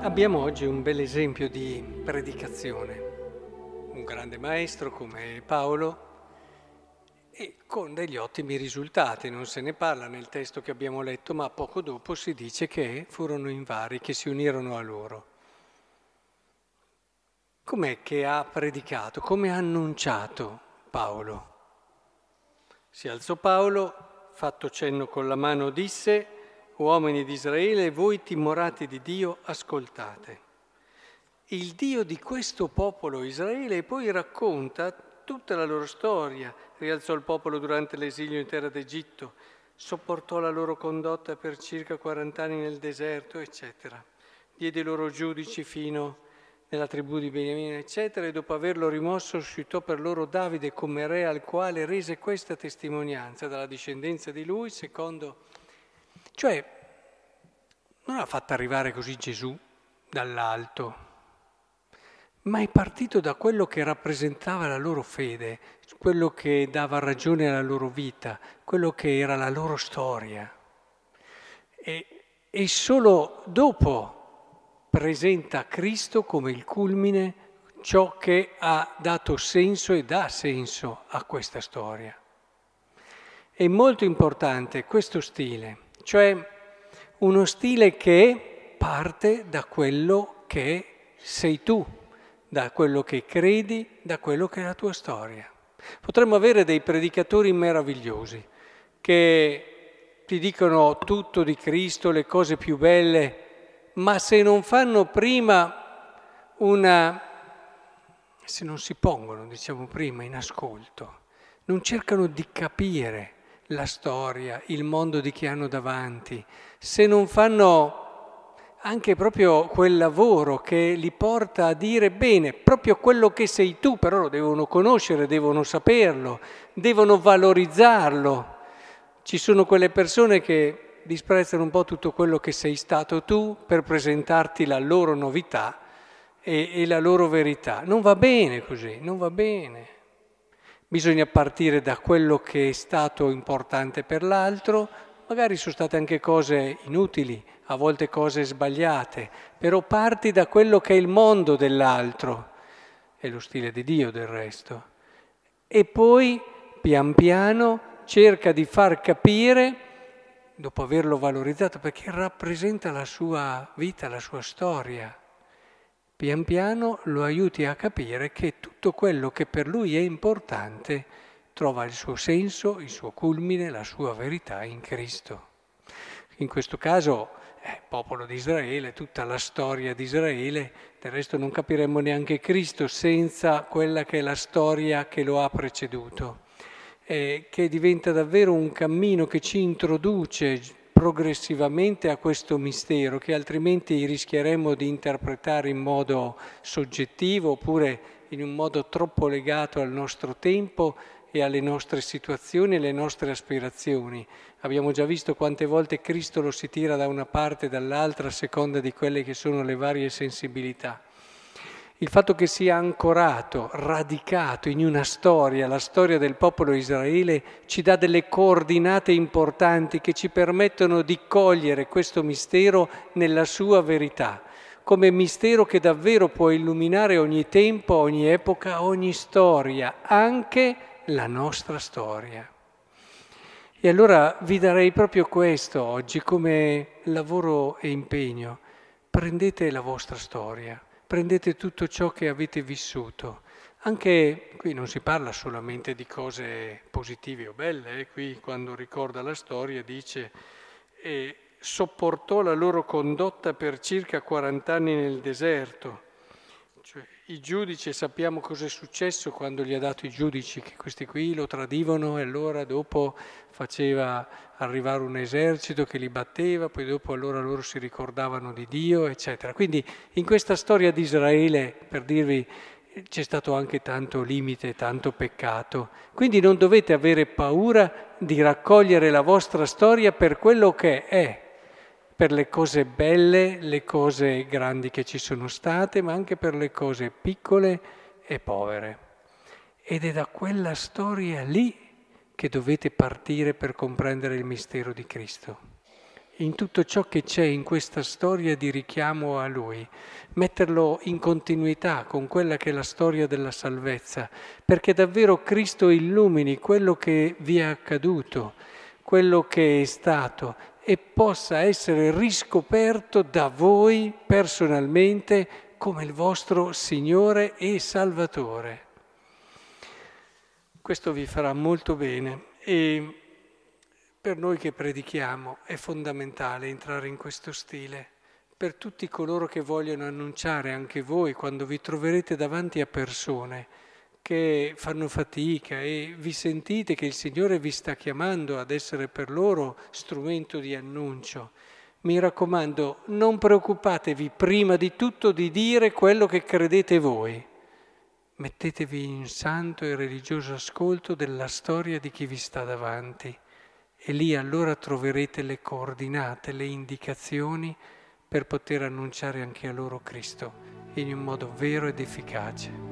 Abbiamo oggi un bel esempio di predicazione, un grande maestro come Paolo e con degli ottimi risultati, non se ne parla nel testo che abbiamo letto, ma poco dopo si dice che furono in vari, che si unirono a loro. Com'è che ha predicato? Come ha annunciato Paolo? Si alzò Paolo, fatto cenno con la mano, disse uomini di Israele, voi timorati di Dio, ascoltate. Il Dio di questo popolo Israele poi racconta tutta la loro storia, rialzò il popolo durante l'esilio in terra d'Egitto, sopportò la loro condotta per circa 40 anni nel deserto, eccetera. Diede loro giudici fino nella tribù di Beniamino, eccetera, e dopo averlo rimosso suscitò per loro Davide come re al quale rese questa testimonianza dalla discendenza di lui, secondo cioè, non ha fatto arrivare così Gesù dall'alto, ma è partito da quello che rappresentava la loro fede, quello che dava ragione alla loro vita, quello che era la loro storia. E, e solo dopo presenta Cristo come il culmine, ciò che ha dato senso e dà senso a questa storia. È molto importante questo stile cioè uno stile che parte da quello che sei tu, da quello che credi, da quello che è la tua storia. Potremmo avere dei predicatori meravigliosi che ti dicono tutto di Cristo, le cose più belle, ma se non fanno prima una... se non si pongono, diciamo prima, in ascolto, non cercano di capire la storia, il mondo di chi hanno davanti, se non fanno anche proprio quel lavoro che li porta a dire bene, proprio quello che sei tu, però lo devono conoscere, devono saperlo, devono valorizzarlo. Ci sono quelle persone che disprezzano un po' tutto quello che sei stato tu per presentarti la loro novità e, e la loro verità. Non va bene così, non va bene. Bisogna partire da quello che è stato importante per l'altro, magari sono state anche cose inutili, a volte cose sbagliate, però parti da quello che è il mondo dell'altro, è lo stile di Dio del resto, e poi pian piano cerca di far capire, dopo averlo valorizzato, perché rappresenta la sua vita, la sua storia pian piano lo aiuti a capire che tutto quello che per lui è importante trova il suo senso, il suo culmine, la sua verità in Cristo. In questo caso, eh, popolo di Israele, tutta la storia di Israele, del resto non capiremmo neanche Cristo senza quella che è la storia che lo ha preceduto, eh, che diventa davvero un cammino che ci introduce progressivamente a questo mistero che altrimenti rischieremmo di interpretare in modo soggettivo oppure in un modo troppo legato al nostro tempo e alle nostre situazioni e alle nostre aspirazioni. Abbiamo già visto quante volte Cristo lo si tira da una parte e dall'altra a seconda di quelle che sono le varie sensibilità. Il fatto che sia ancorato, radicato in una storia, la storia del popolo Israele, ci dà delle coordinate importanti che ci permettono di cogliere questo mistero nella sua verità, come mistero che davvero può illuminare ogni tempo, ogni epoca, ogni storia, anche la nostra storia. E allora vi darei proprio questo oggi come lavoro e impegno. Prendete la vostra storia prendete tutto ciò che avete vissuto. Anche qui non si parla solamente di cose positive o belle, eh? qui quando ricorda la storia dice e sopportò la loro condotta per circa 40 anni nel deserto. I giudici, sappiamo cosa è successo quando gli ha dato i giudici, che questi qui lo tradivano e allora dopo faceva arrivare un esercito che li batteva, poi dopo allora loro si ricordavano di Dio, eccetera. Quindi in questa storia di Israele, per dirvi, c'è stato anche tanto limite, tanto peccato. Quindi non dovete avere paura di raccogliere la vostra storia per quello che è, per le cose belle, le cose grandi che ci sono state, ma anche per le cose piccole e povere. Ed è da quella storia lì che dovete partire per comprendere il mistero di Cristo. in tutto ciò che c'è in questa storia di richiamo a Lui, metterlo in continuità con quella che è la storia della salvezza, perché davvero Cristo illumini quello che vi è accaduto, quello che è stato e possa essere riscoperto da voi personalmente come il vostro Signore e Salvatore. Questo vi farà molto bene e per noi che predichiamo è fondamentale entrare in questo stile. Per tutti coloro che vogliono annunciare, anche voi, quando vi troverete davanti a persone che fanno fatica e vi sentite che il Signore vi sta chiamando ad essere per loro strumento di annuncio, mi raccomando, non preoccupatevi prima di tutto di dire quello che credete voi. Mettetevi in santo e religioso ascolto della storia di chi vi sta davanti e lì allora troverete le coordinate, le indicazioni per poter annunciare anche a loro Cristo in un modo vero ed efficace.